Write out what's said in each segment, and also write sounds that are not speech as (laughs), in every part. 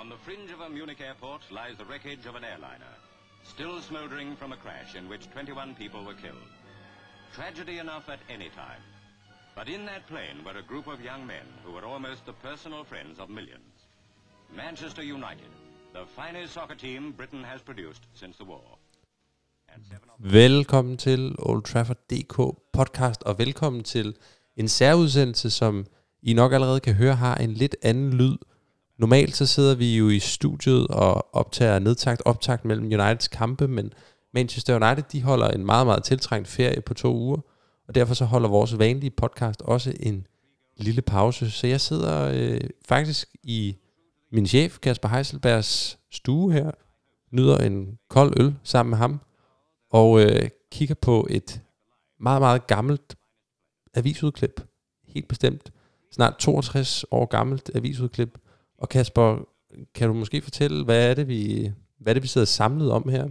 On the fringe of a Munich airport lies the wreckage of an airliner, still smoldering from a crash in which 21 people were killed. Tragedy enough at any time. But in that plane were a group of young men who were almost the personal friends of millions. Manchester United, the finest soccer team Britain has produced since the war. Velkommen til Old Trafford DK podcast, og velkommen til en særudsendelse, som I nok allerede kan høre, har en lidt anden lyd. Normalt så sidder vi jo i studiet og optager nedtagt optagt mellem Uniteds kampe, men Manchester United de holder en meget, meget tiltrængt ferie på to uger, og derfor så holder vores vanlige podcast også en lille pause. Så jeg sidder øh, faktisk i min chef, Kasper Heiselbergs stue her, nyder en kold øl sammen med ham, og øh, kigger på et meget, meget gammelt avisudklip. Helt bestemt. Snart 62 år gammelt avisudklip. Og Kasper, kan du måske fortælle, hvad er det, vi, hvad er det, vi sidder samlet om her?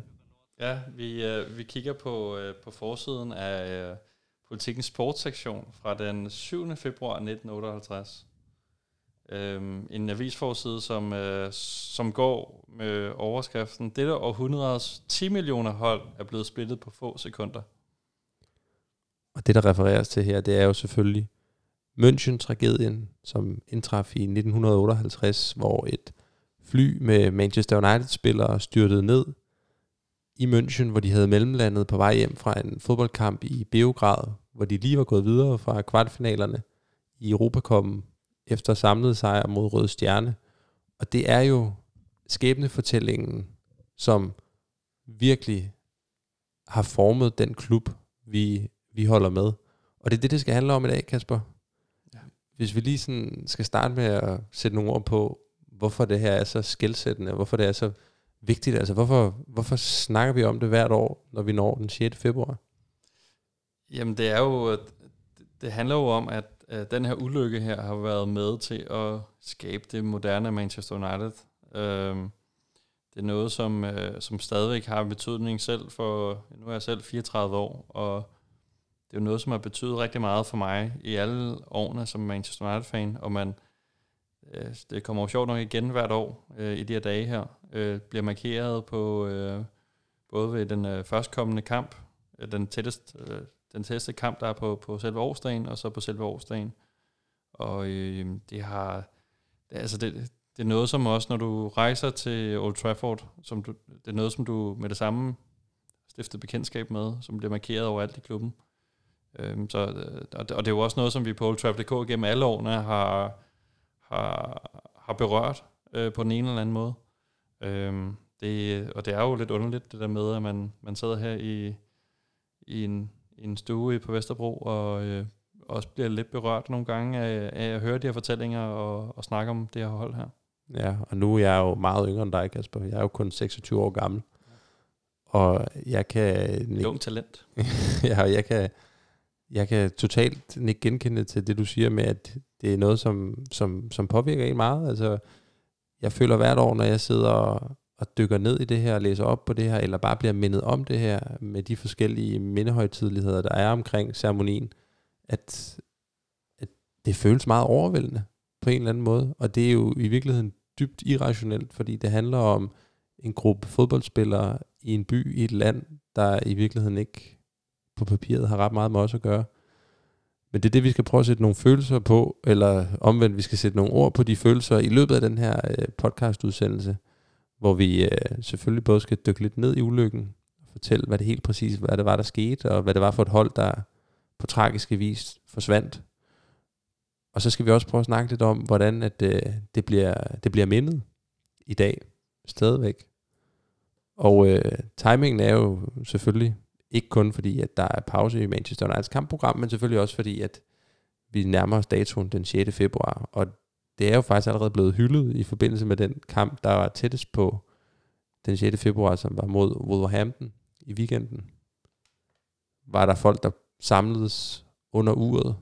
Ja, vi, øh, vi kigger på, øh, på forsiden af øh, Politikens sportssektion fra den 7. februar 1958. Øhm, en avisforside, som, øh, som går med overskriften Dette århundredes 10 millioner hold er blevet splittet på få sekunder. Og det, der refereres til her, det er jo selvfølgelig München-tragedien, som indtraf i 1958, hvor et fly med Manchester United-spillere styrtede ned i München, hvor de havde mellemlandet på vej hjem fra en fodboldkamp i Beograd, hvor de lige var gået videre fra kvartfinalerne i Europacupen efter samlet sejr mod Røde Stjerne. Og det er jo skæbnefortællingen, som virkelig har formet den klub, vi, vi holder med. Og det er det, det skal handle om i dag, Kasper. Hvis vi lige sådan skal starte med at sætte nogle ord på, hvorfor det her er så skældsættende, hvorfor det er så vigtigt. Altså, hvorfor, hvorfor snakker vi om det hvert år, når vi når den 6. februar? Jamen det er jo, det handler jo om, at, den her ulykke her har været med til at skabe det moderne Manchester United. Øhm, det er noget, som, øh, som stadigvæk har betydning selv for, nu er jeg selv 34 år, og det er jo noget, som har betydet rigtig meget for mig i alle årene som Manchester United-fan, og man, øh, det kommer jo sjovt nok igen hvert år øh, i de her dage her, øh, bliver markeret på øh, både ved den øh, førstkommende kamp, øh, den tættest, øh, den tætteste kamp, der er på, på selve årsdagen, og så på selve årsdagen. Og øh, det har, det, altså det, det er noget som også, når du rejser til Old Trafford, som du, det er noget, som du med det samme stifter bekendtskab med, som bliver markeret overalt i klubben. Øhm, så, øh, og, det, er jo også noget, som vi på Old Trafford.dk gennem alle årene har, har, har berørt øh, på den ene eller anden måde. Øhm, det, og det er jo lidt underligt, det der med, at man, man sidder her i, i, en, i en stue på Vesterbro, og øh, også bliver lidt berørt nogle gange af, af at høre de her fortællinger og, og snakke om det her hold her. Ja, og nu er jeg jo meget yngre end dig, Kasper. Jeg er jo kun 26 år gammel. Og jeg kan... Et ung talent. (laughs) ja, og jeg kan, jeg kan totalt ikke genkende til det, du siger med, at det er noget, som, som, som påvirker en meget. Altså, jeg føler hvert år, når jeg sidder og, og dykker ned i det her, og læser op på det her, eller bare bliver mindet om det her, med de forskellige mindehøjtidligheder, der er omkring ceremonien, at, at det føles meget overvældende på en eller anden måde. Og det er jo i virkeligheden dybt irrationelt, fordi det handler om en gruppe fodboldspillere i en by, i et land, der i virkeligheden ikke på papiret har ret meget med os at gøre. Men det er det, vi skal prøve at sætte nogle følelser på, eller omvendt, vi skal sætte nogle ord på de følelser i løbet af den her øh, podcastudsendelse, hvor vi øh, selvfølgelig både skal dykke lidt ned i ulykken, og fortælle, hvad det helt præcis hvad det var, der skete, og hvad det var for et hold, der på tragiske vis forsvandt. Og så skal vi også prøve at snakke lidt om, hvordan at, øh, det, bliver, det bliver mindet i dag, stadigvæk. Og øh, timingen er jo selvfølgelig ikke kun fordi, at der er pause i Manchester Uniteds kampprogram, men selvfølgelig også fordi, at vi nærmer os datoen den 6. februar. Og det er jo faktisk allerede blevet hyldet i forbindelse med den kamp, der var tættest på den 6. februar, som var mod Wolverhampton i weekenden. Var der folk, der samledes under uret.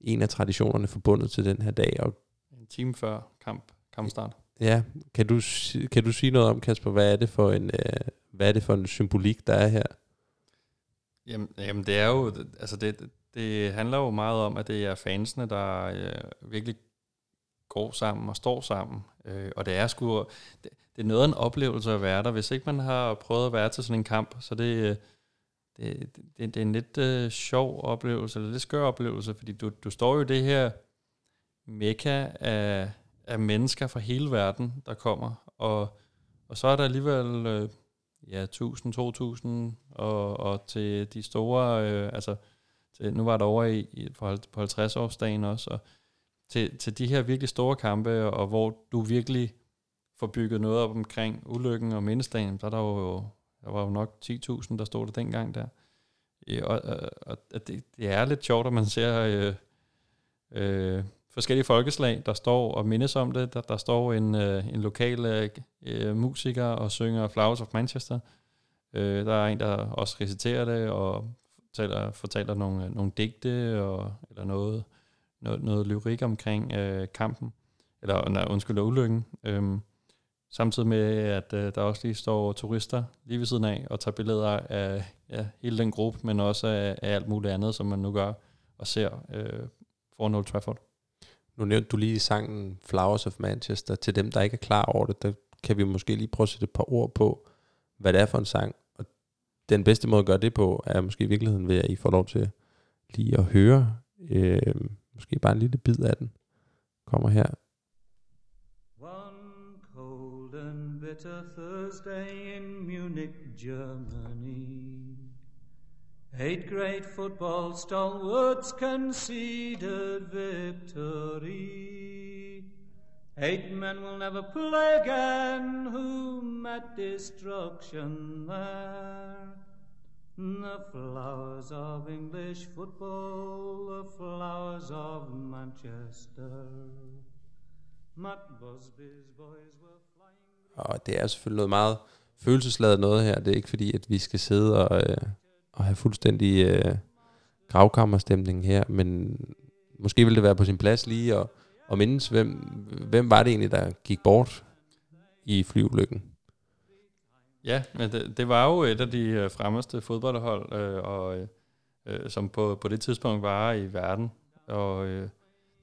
En af traditionerne forbundet til den her dag. Og En time før kamp, kampstart. ja, kan du, kan du sige noget om, Kasper, hvad er det for en, øh, hvad er det for en symbolik, der er her? Jamen, jamen det er jo, altså det, det handler jo meget om, at det er fansene, der øh, virkelig går sammen og står sammen. Øh, og det er sgu, det, det er noget af en oplevelse at være der. Hvis ikke man har prøvet at være til sådan en kamp, så det, øh, det, det, det er en lidt øh, sjov oplevelse, eller lidt skør oplevelse, fordi du, du står jo i det her mekka af, af mennesker fra hele verden, der kommer, og, og så er der alligevel øh, ja, 1000, 2000, og, og til de store, øh, altså til, nu var der over i, i på 50-årsdagen også, og til, til de her virkelig store kampe, og hvor du virkelig får bygget noget op omkring ulykken og mindestagen, så er der jo, der var jo nok 10.000, der stod der dengang der. Øh, og, og, og det, det er lidt sjovt, at man ser øh, øh, forskellige folkeslag, der står og mindes om det. Der, der står en, øh, en lokal øh, øh, musiker og synger Flowers of Manchester. Øh, der er en, der også reciterer det og fortæller, fortæller nogle, øh, nogle digte og, eller noget, noget, noget lyrik omkring øh, kampen. Eller nej, undskyld, ulykken. Øh, Samtidig med, at øh, der også lige står turister lige ved siden af og tager billeder af ja, hele den gruppe, men også af, af alt muligt andet, som man nu gør og ser øh, foran Old Trafford. Nu nævnte du lige sangen Flowers of Manchester. Til dem, der ikke er klar over det, der kan vi måske lige prøve at sætte et par ord på, hvad det er for en sang. Og den bedste måde at gøre det på, er måske i virkeligheden ved, at I får lov til lige at høre øh, måske bare en lille bid af den. Kommer her. bitter Thursday in Munich, Germany. Eight great football stalwarts conceded victory. Eight men will never play again who met destruction there. The flowers of English football, the flowers of Manchester. Matt Busby's boys were flying. og det er selvfølgelig noget meget følelsesladet noget her. Det er ikke fordi, at vi skal sidde og, øh, at have fuldstændig øh, gravkammerstemning her, men måske vil det være på sin plads lige at, at mindes, hvem, hvem var det egentlig, der gik bort i flyulykken? Ja, men det, det var jo et af de øh, fremmeste fodboldhold, øh, og, øh, øh, som på, på det tidspunkt var i verden. Og øh,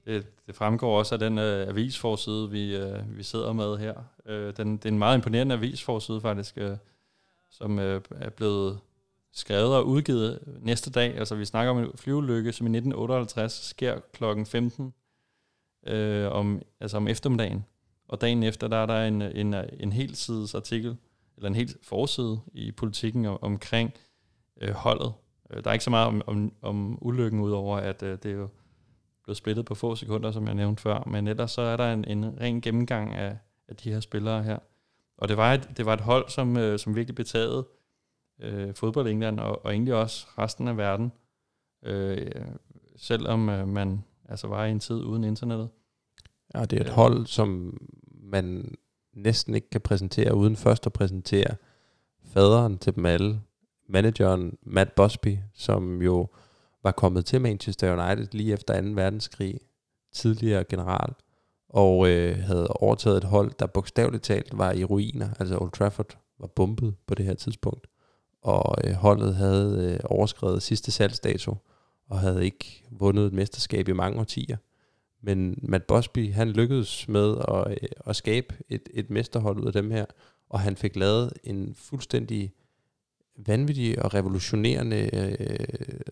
det, det fremgår også af den øh, avisforside, vi, øh, vi sidder med her. Øh, den, det er en meget imponerende avisforside faktisk, øh, som øh, er blevet skrevet og udgivet næste dag. Altså vi snakker om en flyvelykke, som i 1958 sker klokken 15 øh, om, altså om eftermiddagen. Og dagen efter, der er der en, en, en hel sides artikel, eller en helt forside i politikken om, omkring øh, holdet. Øh, der er ikke så meget om, om, om ulykken, udover at øh, det er jo blevet splittet på få sekunder, som jeg nævnte før. Men ellers så er der en, en ren gennemgang af, af de her spillere her. Og det var et, det var et hold, som, øh, som virkelig betagede øh, fodbold i England, og, og egentlig også resten af verden. Øh, selvom øh, man altså var i en tid uden internettet. Ja, det er et øh, hold, som man næsten ikke kan præsentere, uden først at præsentere faderen til dem alle, manageren Matt Busby, som jo var kommet til Manchester United lige efter 2. verdenskrig, tidligere general, og øh, havde overtaget et hold, der bogstaveligt talt var i ruiner. Altså Old Trafford var bombet på det her tidspunkt, og øh, holdet havde øh, overskrevet sidste salgsdato, og havde ikke vundet et mesterskab i mange årtier. Men Matt Busby, han lykkedes med at, øh, at skabe et, et mesterhold ud af dem her, og han fik lavet en fuldstændig vanvittig og revolutionerende øh,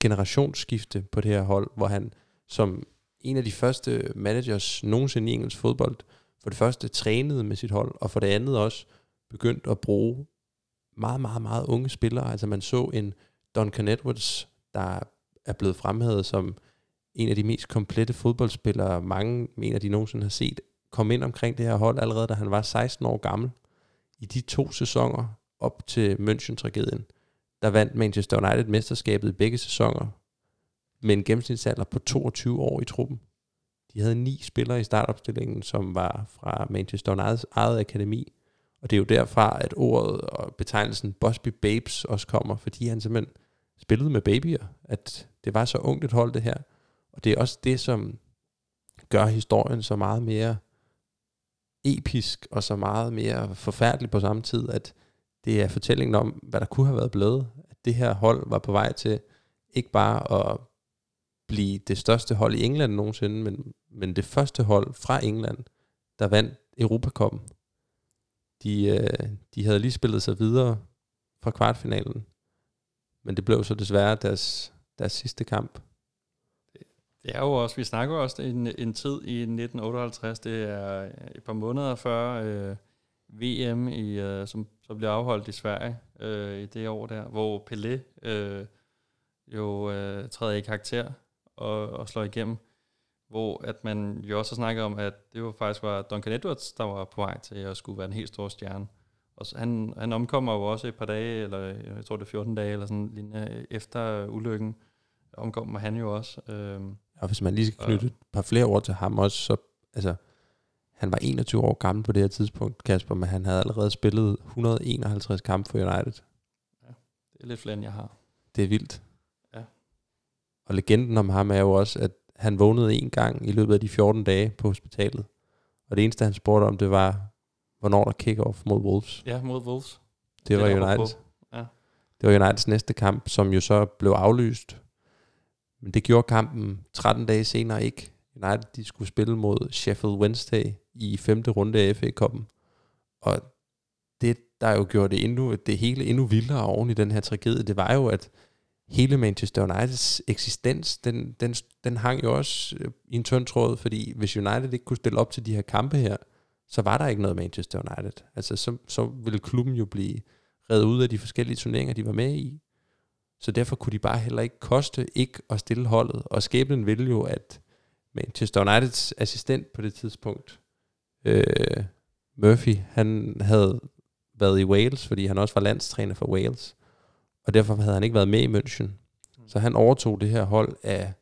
generationsskifte på det her hold, hvor han som en af de første managers nogensinde i engelsk fodbold, for det første trænede med sit hold, og for det andet også begyndte at bruge meget, meget, meget unge spillere. Altså man så en Duncan Edwards, der er blevet fremhævet som en af de mest komplette fodboldspillere, mange mener, de nogensinde har set, kom ind omkring det her hold allerede, da han var 16 år gammel. I de to sæsoner op til München-tragedien, der vandt Manchester United mesterskabet i begge sæsoner med en gennemsnitsalder på 22 år i truppen. De havde ni spillere i startopstillingen, som var fra Manchester Uniteds eget akademi. Og det er jo derfra, at ordet og betegnelsen Busby Babes også kommer, fordi han simpelthen spillede med babyer, at det var så ungt et hold det her. Og det er også det, som gør historien så meget mere episk og så meget mere forfærdelig på samme tid, at det er fortællingen om, hvad der kunne have været blevet. At det her hold var på vej til ikke bare at blive det største hold i England nogensinde, men, men det første hold fra England, der vandt Europakoppen. De, øh, de havde lige spillet sig videre fra kvartfinalen, men det blev så desværre deres, deres sidste kamp. Det er jo også, vi snakker jo også en, en tid i 1958, det er øh, et par måneder før øh, VM, i, øh, som, som bliver afholdt i Sverige øh, i det år der, hvor Pelé øh, jo øh, træder i karakter og, og slår igennem, hvor at man jo også snakker om, at det jo faktisk var Duncan Edwards, der var på vej til at skulle være en helt stor stjerne. Og så, han, han omkommer jo også et par dage, eller jeg tror det er 14 dage, eller sådan lignende, efter ulykken omkommer han jo også. Øh, og hvis man lige skal knytte et par flere ord til ham også, så altså, han var 21 år gammel på det her tidspunkt, Kasper, men han havde allerede spillet 151 kampe for United. Ja, det er lidt flere, end jeg har. Det er vildt. Ja. Og legenden om ham er jo også, at han vågnede en gang i løbet af de 14 dage på hospitalet. Og det eneste, han spurgte om, det var, hvornår der kick-off mod Wolves. Ja, mod Wolves. Det, det var United. Ja. Det var Uniteds næste kamp, som jo så blev aflyst men det gjorde kampen 13 dage senere ikke. United de skulle spille mod Sheffield Wednesday i femte runde af FA Cup'en. Og det, der jo gjorde det, endnu, det hele endnu vildere oven i den her tragedie, det var jo, at hele Manchester Uniteds eksistens, den, den, den hang jo også øh, i en tynd tråd, fordi hvis United ikke kunne stille op til de her kampe her, så var der ikke noget Manchester United. Altså, så, så ville klubben jo blive reddet ud af de forskellige turneringer, de var med i. Så derfor kunne de bare heller ikke koste ikke at stille holdet. Og skæbnen ville jo, at Manchester Uniteds assistent på det tidspunkt, øh, Murphy, han havde været i Wales, fordi han også var landstræner for Wales. Og derfor havde han ikke været med i München. Så han overtog det her hold af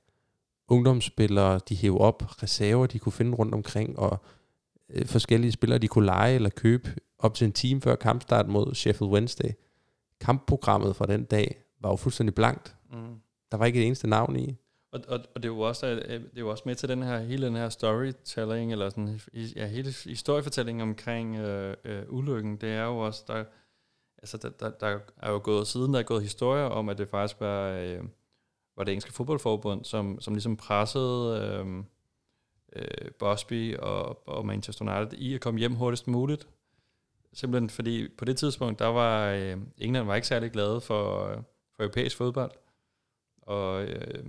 ungdomsspillere, de hævde op, reserver, de kunne finde rundt omkring, og øh, forskellige spillere, de kunne lege eller købe op til en time før kampstart mod Sheffield Wednesday. Kampprogrammet fra den dag var jo fuldstændig blankt. Mm. Der var ikke et eneste navn i. Og, og, og det er jo også øh, det er jo også med til den her hele den her storytelling eller sådan ja, hele historiefortællingen omkring øh, øh, ulykken. Det er jo også der altså der, der, der er jo gået siden der er gået historier om at det faktisk var øh, var det engelske fodboldforbund som som ligesom pressede øh, øh, Bosby og, og Manchester United i at komme hjem hurtigst muligt. Simpelthen fordi på det tidspunkt der var øh, England var ikke særlig glade for øh, for europæisk fodbold. Og, øh,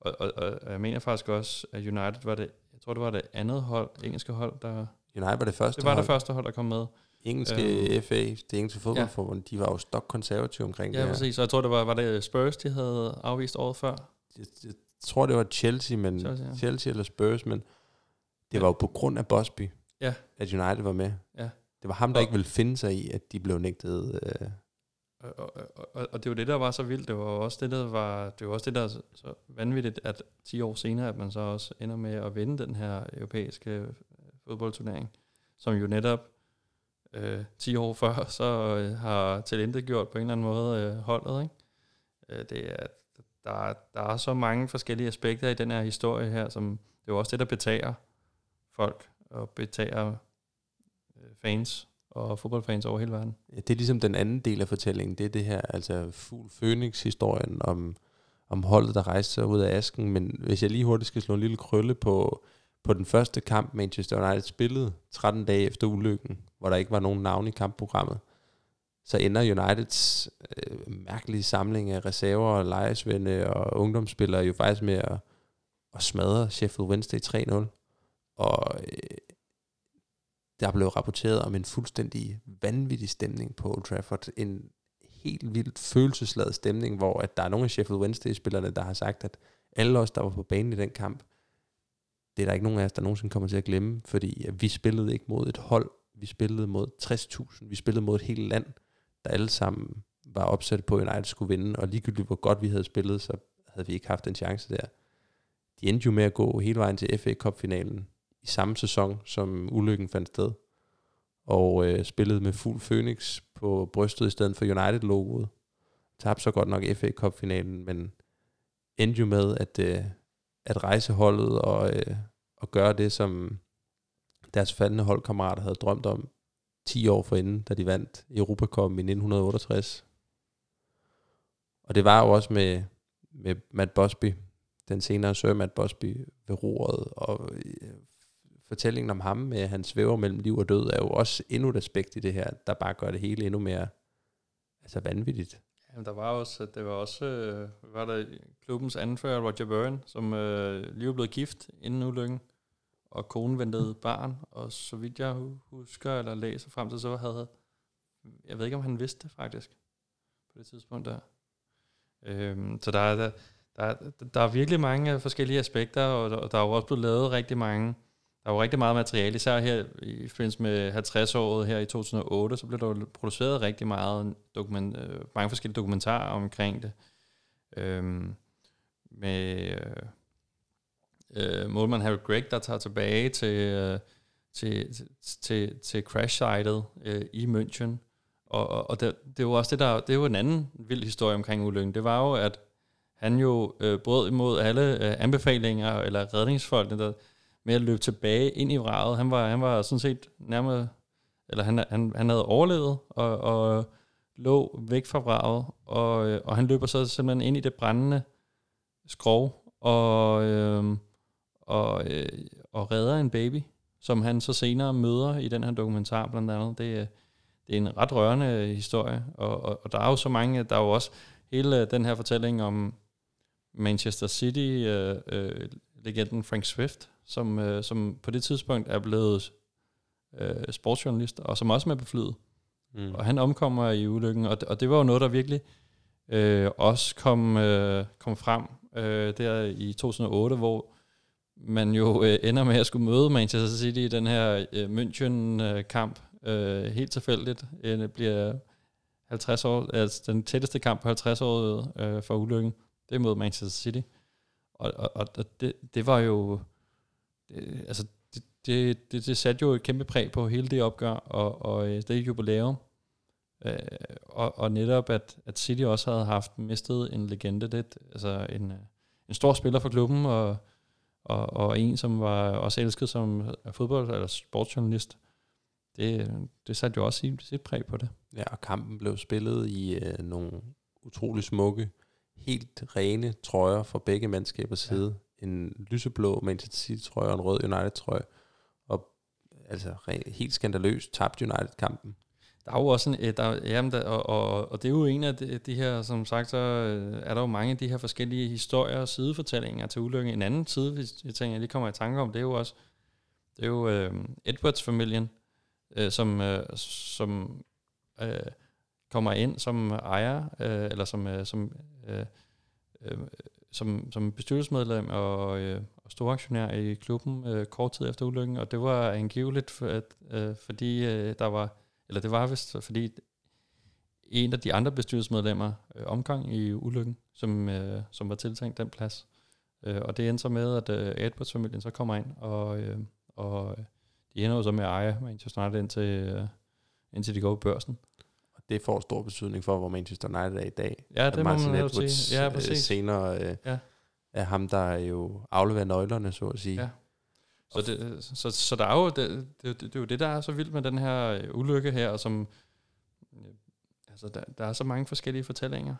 og, og, og jeg mener faktisk også, at United var det, jeg tror det var det andet hold, engelske hold, der... United var det første Det var hold. det første hold, der kom med. Engelske øh, FA, det engelske fodboldforbund, ja. de var jo stok konservative omkring ja, det Ja, præcis. Og jeg tror, det var, var det Spurs, de havde afvist året før. Jeg, jeg tror, det var Chelsea, men Chelsea, ja. Chelsea eller Spurs, men det ja. var jo på grund af Bosby, ja. at United var med. Ja. Det var ham, der og, ikke ville finde sig i, at de blev nægtet øh, og, og, og, og det var det, der var så vildt. Det var også det, der var, det var også det, der så vanvittigt, at 10 år senere, at man så også ender med at vinde den her europæiske fodboldturnering, som jo netop øh, 10 år før, (laughs) så øh, har talentet gjort på en eller anden måde øh, holdet. Ikke? Øh, det er, der, der er så mange forskellige aspekter i den her historie her, som det er jo også det, der betager folk og betager øh, fans og fodboldfans over hele verden. Ja, det er ligesom den anden del af fortællingen, det er det her, altså Fugl Phoenix-historien om, om holdet, der rejste sig ud af asken, men hvis jeg lige hurtigt skal slå en lille krølle på, på den første kamp, Manchester United spillede 13 dage efter ulykken, hvor der ikke var nogen navn i kampprogrammet, så ender Uniteds øh, mærkelige samling af reserver og lejesvende og ungdomsspillere jo faktisk med at, at smadre Sheffield Wednesday 3-0. Og øh, der blev rapporteret om en fuldstændig vanvittig stemning på Old Trafford. En helt vildt følelsesladet stemning, hvor at der er nogle af Sheffield Wednesday-spillerne, der har sagt, at alle os, der var på banen i den kamp, det er der ikke nogen af os, der nogensinde kommer til at glemme, fordi vi spillede ikke mod et hold, vi spillede mod 60.000, vi spillede mod et helt land, der alle sammen var opsat på, at United skulle vinde, og ligegyldigt hvor godt vi havde spillet, så havde vi ikke haft en chance der. De endte jo med at gå hele vejen til FA Cup-finalen, i samme sæson, som ulykken fandt sted. Og øh, spillede med fuld Phoenix på brystet i stedet for United-logoet. Tabte så godt nok FA Cup-finalen, men endte jo med at, øh, at rejse holdet og, øh, og gøre det, som deres faldende holdkammerater havde drømt om 10 år forinden, da de vandt Europacup i 1968. Og det var jo også med, med Matt Bosby, den senere Sir Matt Busby ved roret, og øh, fortællingen om ham med, at han svæver mellem liv og død, er jo også endnu et aspekt i det her, der bare gør det hele endnu mere altså vanvittigt. Jamen, der var også, øh, det var også, øh, var der klubbens anfører, Roger Byrne, som øh, lige var blevet gift inden ulykken, og konen ventede barn, og så vidt jeg husker eller læser frem til, så havde, jeg ved ikke, om han vidste det faktisk, på det tidspunkt der. Øhm, så der er, der, der, der er virkelig mange øh, forskellige aspekter, og der, og der er jo også blevet lavet rigtig mange, der var rigtig meget materiale, især her i forbindelse med 50-året her i 2008, så blev der produceret rigtig meget dokument, øh, mange forskellige dokumentarer omkring det. Øhm, med øh, øh målmand Harry Gregg, der tager tilbage til, øh, til, til, til, til crash-sitet øh, i München. Og, og, og det, det var også det, der, det var en anden vild historie omkring ulykken. Det var jo, at han jo øh, brød imod alle øh, anbefalinger, eller redningsfolkene, der, med at løbe tilbage ind i vraget. Han var, han var sådan set nærmere, eller han, han, han havde overlevet og, og lå væk fra vraget, og, øh, og han løber så simpelthen ind i det brændende skrov, og, øh, og, øh, og redder en baby, som han så senere møder i den her dokumentar blandt andet. Det, øh, det er en ret rørende historie, og, og, og der er jo så mange, der er jo også hele øh, den her fortælling om Manchester City, øh, øh, legenden Frank Swift, som, øh, som på det tidspunkt er blevet øh, sportsjournalist, og som også er med på flyet. Mm. Og han omkommer i ulykken, og, og det var jo noget, der virkelig øh, også kom, øh, kom frem øh, der i 2008, hvor man jo øh, ender med at skulle møde Manchester City i den her øh, München-kamp, øh, helt tilfældigt. Det bliver 50 år, altså den tætteste kamp på 50 år øh, for ulykken, det er mod Manchester City. Og, og, og det, det var jo det, altså, det, det, det, det satte jo et kæmpe præg på hele det opgør, og, og øh, det jubilæum. Øh, og, og netop, at, at City også havde haft mistet en legende, det, altså en, en stor spiller for klubben, og, og, og en, som var også elsket som fodbold- eller sportsjournalist. Det, det satte jo også sit, sit præg på det. Ja, og kampen blev spillet i øh, nogle utrolig smukke, helt rene trøjer fra begge mandskabers side. En lyseblå Manchester City-trøje og en rød United-trøje. Og altså helt skandaløst tabte United-kampen. Der er jo også en, øh, der, jamen der, og, og, og det er jo en af de, de her, som sagt, så øh, er der jo mange af de her forskellige historier og sidefortællinger til ulykken. En anden side, hvis jeg tænker, jeg lige kommer i tanke om, det er jo også, det er jo øh, Edwards-familien, øh, som, øh, som øh, kommer ind som ejer, øh, eller som, øh, som øh, øh, som, som bestyrelsesmedlem og, øh, og storaktionær i klubben øh, kort tid efter ulykken, og det var angiveligt, for, at, øh, fordi øh, der var, eller det var vist, fordi en af de andre bestyrelsesmedlemmer øh, omgang i ulykken, som, øh, som var tiltænkt den plads. Øh, og det endte så med, at øh, Edwards-familien så kommer ind, og, øh, og de ender jo så med at eje Manchester United indtil, øh, indtil de går på børsen det får stor betydning for, hvor Manchester United er i dag. Ja, det Martin må man Edwards, sige. Ja, øh, præcis. senere øh, ja. er ham, der jo afleverer nøglerne, så at sige. Ja. Så, det, så, så der er jo det, det, det, det, er jo det, der er så vildt med den her øh, ulykke her, og som, altså der, der er så mange forskellige fortællinger.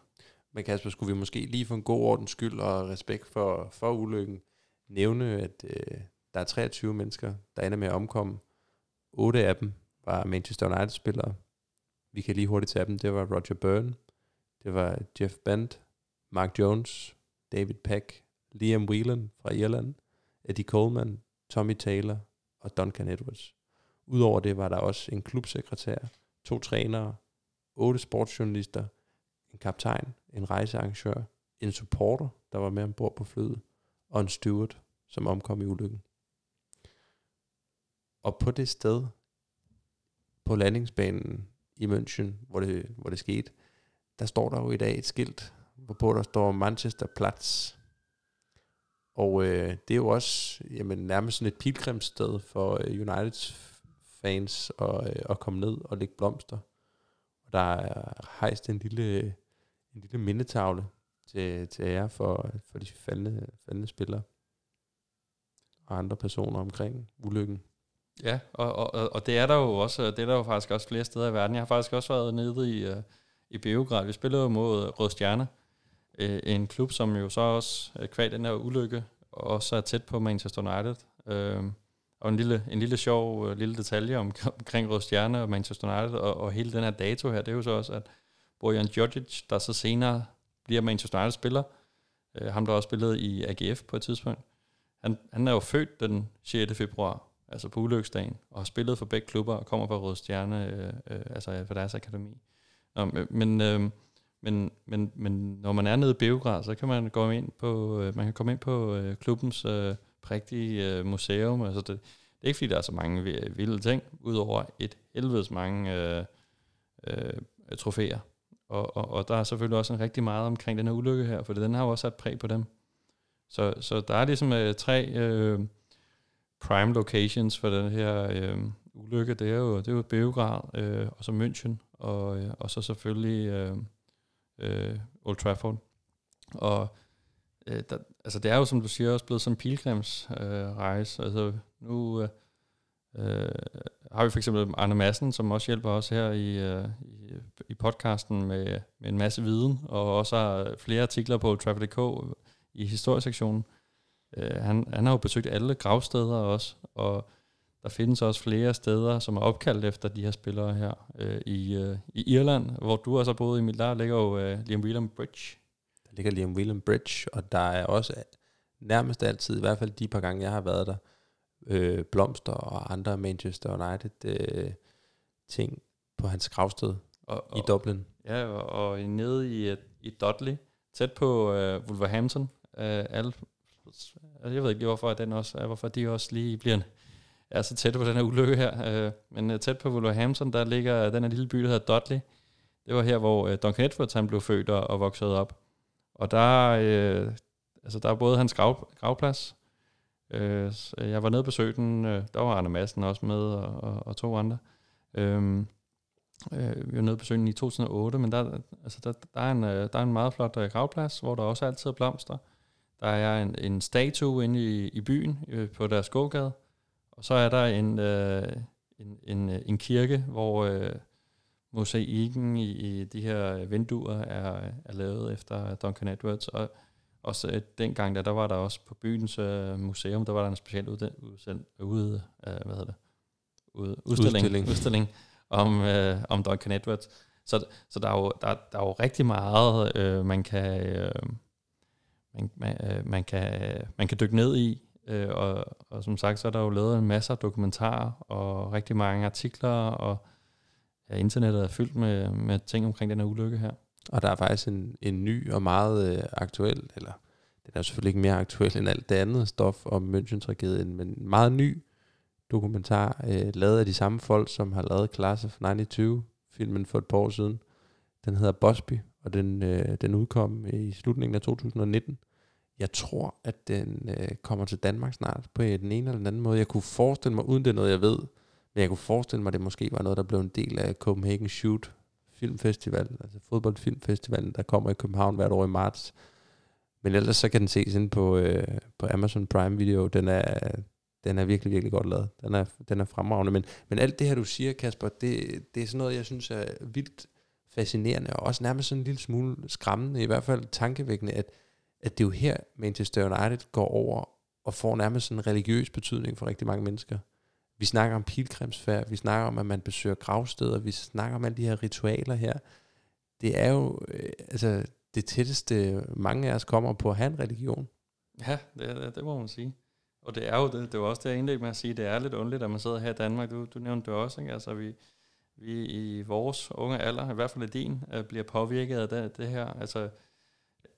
Men Kasper, skulle vi måske lige for en god ordens skyld og respekt for, for ulykken, nævne, at øh, der er 23 mennesker, der ender med at omkomme. 8 af dem var Manchester United-spillere. Vi kan lige hurtigt tage dem. Det var Roger Byrne, det var Jeff Bent, Mark Jones, David Peck, Liam Whelan fra Irland, Eddie Coleman, Tommy Taylor. Og Duncan Edwards. Udover det var der også en klubsekretær, to trænere, otte sportsjournalister, en kaptajn, en rejsearrangør, en supporter, der var med ombord på flyet, og en steward, som omkom i ulykken. Og på det sted, på landingsbanen i München, hvor det, hvor det skete, der står der jo i dag et skilt, hvorpå der står Manchester Platz. Og øh, det er jo også jamen, nærmest sådan et pilgrimssted for øh, Uniteds fans at, øh, at komme ned og lægge blomster. Og der er hejst en lille, en lille mindetavle til, til ære for, for de faldende, faldende spillere og andre personer omkring ulykken. Ja, og, og, og det er der jo også, det er der jo faktisk også flere steder i verden. Jeg har faktisk også været nede i, øh, i Beograd. Vi spillede jo mod øh, Rød Stjerne øh, en klub, som jo så også, øh, kvad den her ulykke, også er tæt på Manchester United. Øh, og en lille, en lille sjov lille detalje om, (laughs) omkring Rød Stjerne og Manchester United, og, og hele den her dato her, det er jo så også, at Bojan Djordjic, der så senere bliver Manchester United-spiller, øh, ham der også spillede i AGF på et tidspunkt, han, han er jo født den 6. februar, altså på ulykkesdagen, og har spillet for begge klubber og kommer fra Røde Stjerne, øh, øh, altså øh, fra deres akademi. Nå, men, øh, men, men, men når man er nede i Beograd, så kan man gå ind på, øh, man kan komme ind på øh, klubbens øh, prægtige øh, museum. Altså det, det er ikke fordi, der er så mange vilde ting, udover et helvedes mange øh, øh, trofæer. Og, og, og der er selvfølgelig også en rigtig meget omkring den her ulykke her, for den har jo også sat præg på dem. Så, så der er ligesom øh, tre øh, prime locations for den her øh, ulykke. Det er jo, det er jo Beograd, øh, og så München, og, øh, og så selvfølgelig øh, øh, Old Trafford. Og øh, der, altså det er jo, som du siger, også blevet sådan en pilgrimsrejse. Øh, altså nu øh, øh, har vi for eksempel Arne Madsen, som også hjælper os her i, øh, i, i podcasten med, med en masse viden, og også har flere artikler på Trafford.dk i historiesektionen. Øh, han, han har jo besøgt alle gravsteder også, og der findes også flere steder, som er opkaldt efter de her spillere her øh, i, øh, i Irland, hvor du også har boet, Emil. Der ligger jo øh, Liam Whelan Bridge. Der ligger Liam Whelan Bridge, og der er også nærmest altid, i hvert fald de par gange, jeg har været der, øh, blomster og andre Manchester United øh, ting på hans gravsted og, og, i Dublin. Ja, og, og nede i, i Dudley, tæt på øh, Wolverhampton. Øh, alle, jeg ved ikke lige, hvorfor, den også, hvorfor de også lige bliver er så tæt på den her ulykke her. Øh, men øh, tæt på Wolverhampton, der ligger den her lille by, der hedder Dudley. Det var her, hvor øh, Duncan Edwards han blev født og, og vokset op. Og der, øh, altså, der er både hans grav, gravplads. Øh, øh jeg var nede på besøge Øh, der var Arne Madsen også med, og, og, og to andre. Øh, øh, vi var nede på besøge i 2008, men der, altså, der, der, er en, øh, der er en meget flot øh, gravplads, hvor der også altid er blomster. Der er en, en statue inde i, i byen øh, på deres gågade, og så er der en, øh, en, en, en kirke, hvor øh, mosaikken i, i de her vinduer er, er lavet efter Duncan Edwards. Og også øh, dengang, der, der var der også på byens øh, museum, der var der en speciel ud, ud, ud, øh, hvad hedder det? Ud, udstilling, udstilling. udstilling om, øh, om Duncan Edwards. Så, så der, er jo, der, der er jo rigtig meget, øh, man kan... Øh, man, man, øh, man, kan, man kan dykke ned i, Øh, og, og som sagt, så er der jo lavet en masse dokumentarer og rigtig mange artikler, og ja, internettet er fyldt med, med ting omkring den her ulykke her. Og der er faktisk en, en ny og meget øh, aktuel, eller den er selvfølgelig ikke mere aktuel end alt det andet stof om München-tragedien, men en meget ny dokumentar, øh, lavet af de samme folk, som har lavet Class of 92, filmen for et par år siden. Den hedder Bosby, og den, øh, den udkom i slutningen af 2019. Jeg tror, at den øh, kommer til Danmark snart på den ene eller den anden måde. Jeg kunne forestille mig, uden det er noget, jeg ved, men jeg kunne forestille mig, at det måske var noget, der blev en del af Copenhagen Shoot Filmfestival, altså fodboldfilmfestivalen, der kommer i København hvert år i marts. Men ellers så kan den ses ind på, øh, på Amazon Prime Video. Den er, den er virkelig, virkelig godt lavet. Den er, den er fremragende. Men, men alt det her, du siger, Kasper, det, det er sådan noget, jeg synes er vildt fascinerende, og også nærmest sådan en lille smule skræmmende, i hvert fald tankevækkende, at, at det er jo her, Manchester United går over og får nærmest sådan en religiøs betydning for rigtig mange mennesker. Vi snakker om pilgrimsfærd, vi snakker om, at man besøger gravsteder, vi snakker om alle de her ritualer her. Det er jo øh, altså, det tætteste, mange af os kommer på at have en religion. Ja, det, det, det må man sige. Og det er jo det, det var også det, jeg indledte med at sige, det er lidt underligt, at man sidder her i Danmark. Du, du nævnte det også, ikke? Altså, vi, vi i vores unge alder, i hvert fald i din, øh, bliver påvirket af det, det her. Altså,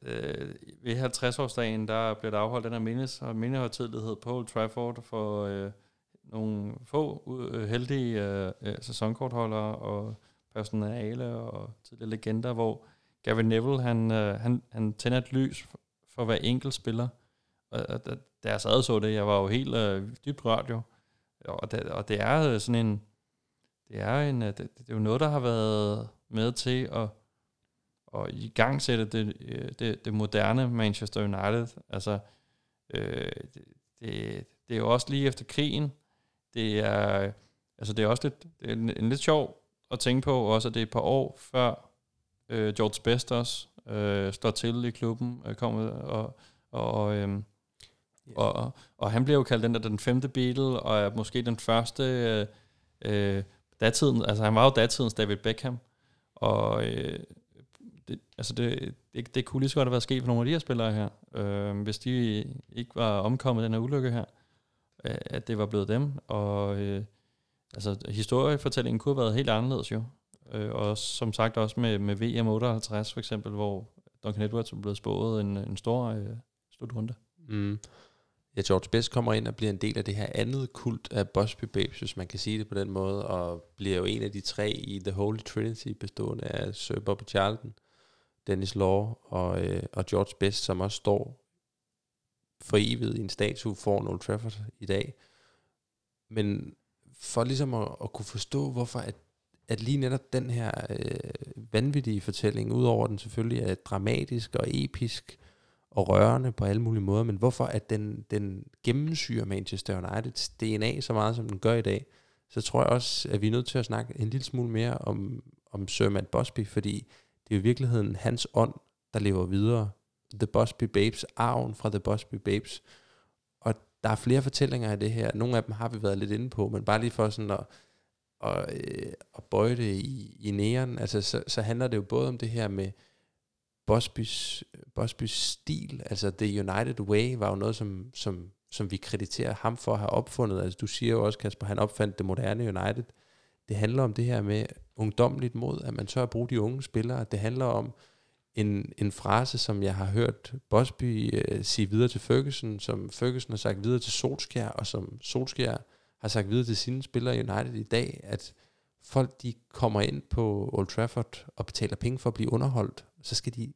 øh, ved 50-årsdagen, der bliver der afholdt den her mindes- og mindehøjtidlighed på Old Trafford for øh, nogle få øh, heldige øh, øh, sæsonkortholdere og personale og tidligere legender, hvor Gavin Neville, han, øh, han, han tænder et lys for hver enkelt spiller. Og, og da, da jeg sad så det, jeg var jo helt øh, dybt rørt jo. Og det, og det er øh, sådan en, det er, en, det, det er jo noget, der har været med til at og i gang sætte det, øh, det, det moderne Manchester United. Altså, øh, det, det, det er jo også lige efter krigen. Det er, altså det er også lidt, det er en, en lidt sjov at tænke på, også at det er et par år før øh, George Best også øh, står til i klubben, øh, kommer og, og, øh, og, og, og han bliver jo kaldt den der den femte Beatle, og er måske den første øh, øh, datiden, altså han var jo datidens David Beckham, og øh, det, altså det, det, det kunne lige så godt have været sket for nogle af de her spillere her, øh, hvis de ikke var omkommet i den her ulykke her, øh, at det var blevet dem, og øh, altså historiefortællingen kunne have været helt anderledes jo, øh, og som sagt også med, med VM 58 for eksempel, hvor Duncan Edwards blev spået en, en stor øh, slutrunde. Mm. Ja, George Best kommer ind og bliver en del af det her andet kult af Bosby Babes, hvis man kan sige det på den måde, og bliver jo en af de tre i The Holy Trinity, bestående af Sir Bobby Charlton, Dennis Law og, øh, og George Best, som også står for evigt i en statue foran Old Trafford i dag. Men for ligesom at, at kunne forstå, hvorfor at, at lige netop den her øh, vanvittige fortælling, udover den selvfølgelig er dramatisk og episk, og rørende på alle mulige måder, men hvorfor at den, den gennemsyrer Manchester Uniteds DNA så meget, som den gør i dag, så tror jeg også, at vi er nødt til at snakke en lille smule mere om, om Sir Matt Busby, fordi det er jo i virkeligheden hans ånd, der lever videre. The Busby Babes, arven fra The Busby Babes. Og der er flere fortællinger i det her. Nogle af dem har vi været lidt inde på, men bare lige for sådan at, at, øh, at bøje det i, i næren, altså så, så handler det jo både om det her med, Bosbys, Bosbys stil, altså The United Way, var jo noget, som, som, som vi krediterer ham for at have opfundet. Altså du siger jo også, Kasper, han opfandt det moderne United. Det handler om det her med ungdomligt mod, at man tør at bruge de unge spillere. Det handler om en, en frase, som jeg har hørt Bosby øh, sige videre til Ferguson, som Ferguson har sagt videre til Solskjær, og som Solskjær har sagt videre til sine spillere i United i dag, at folk de kommer ind på Old Trafford og betaler penge for at blive underholdt, så skal de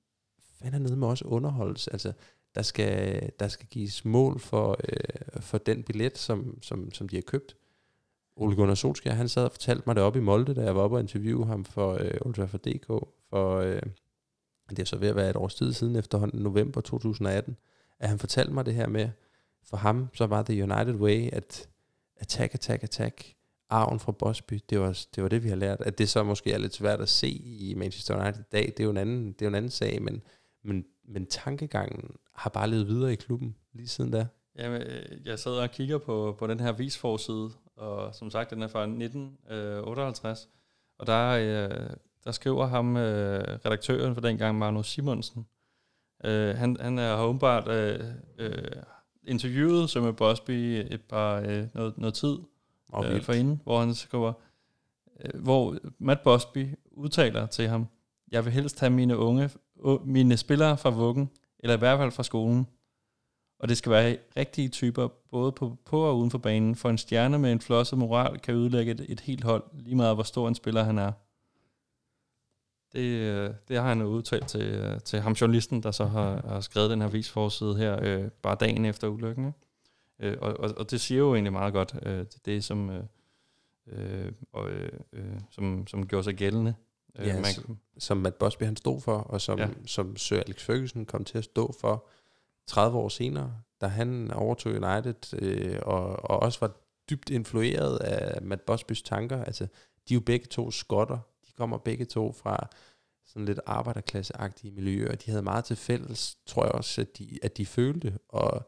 fanden nede med også underholdes. Altså, der skal, der skal gives mål for, øh, for den billet, som, som, som de har købt. Ole Gunnar Solskjaer, han sad og fortalte mig det op i Molde, da jeg var oppe og interviewe ham for øh, Old Trafford DK, for øh, det er så ved at være et års tid siden efterhånden, november 2018, at han fortalte mig det her med, for ham så var det United Way, at attack, attack, attack, arven fra Bosby, det var, det var det, vi har lært. At det så måske er lidt svært at se i Manchester United i dag, det er jo en anden, det er jo en anden sag, men, men, men tankegangen har bare levet videre i klubben lige siden da. Jamen, jeg sidder og kigger på, på den her visforside, og som sagt, den er fra 1958, og der, øh, der skriver ham, øh, redaktøren for dengang, Magnus Simonsen, øh, han, han er åbenbart øh, øh, interviewet som med Bosby et par, øh, noget, noget tid Og øh, forinden, hvor han skriver, øh, hvor Matt Bosby udtaler til ham, jeg vil helst have mine unge, mine spillere fra vuggen, eller i hvert fald fra skolen. Og det skal være rigtige typer, både på, på og uden for banen, for en stjerne med en flosset moral kan ødelægge et, et helt hold, lige meget hvor stor en spiller han er. Det, øh, det har han udtalt til, øh, til ham journalisten, der så har, har skrevet den her visforside her, øh, bare dagen efter ulykken. Ikke? Øh, og, og, og det siger jo egentlig meget godt, øh, det som, øh, øh, og, øh, øh, som, som gjorde sig gældende. Øh, ja, man, som, som Matt Bosby han stod for, og som, ja. som Sir Alex Ferguson kom til at stå for 30 år senere, da han overtog United, øh, og, og også var dybt influeret af Matt Bosbys tanker. Altså, de er jo begge to skotter. De kommer begge to fra sådan lidt arbejderklasseagtige miljøer. De havde meget til fælles, tror jeg også, at de, at de følte. Og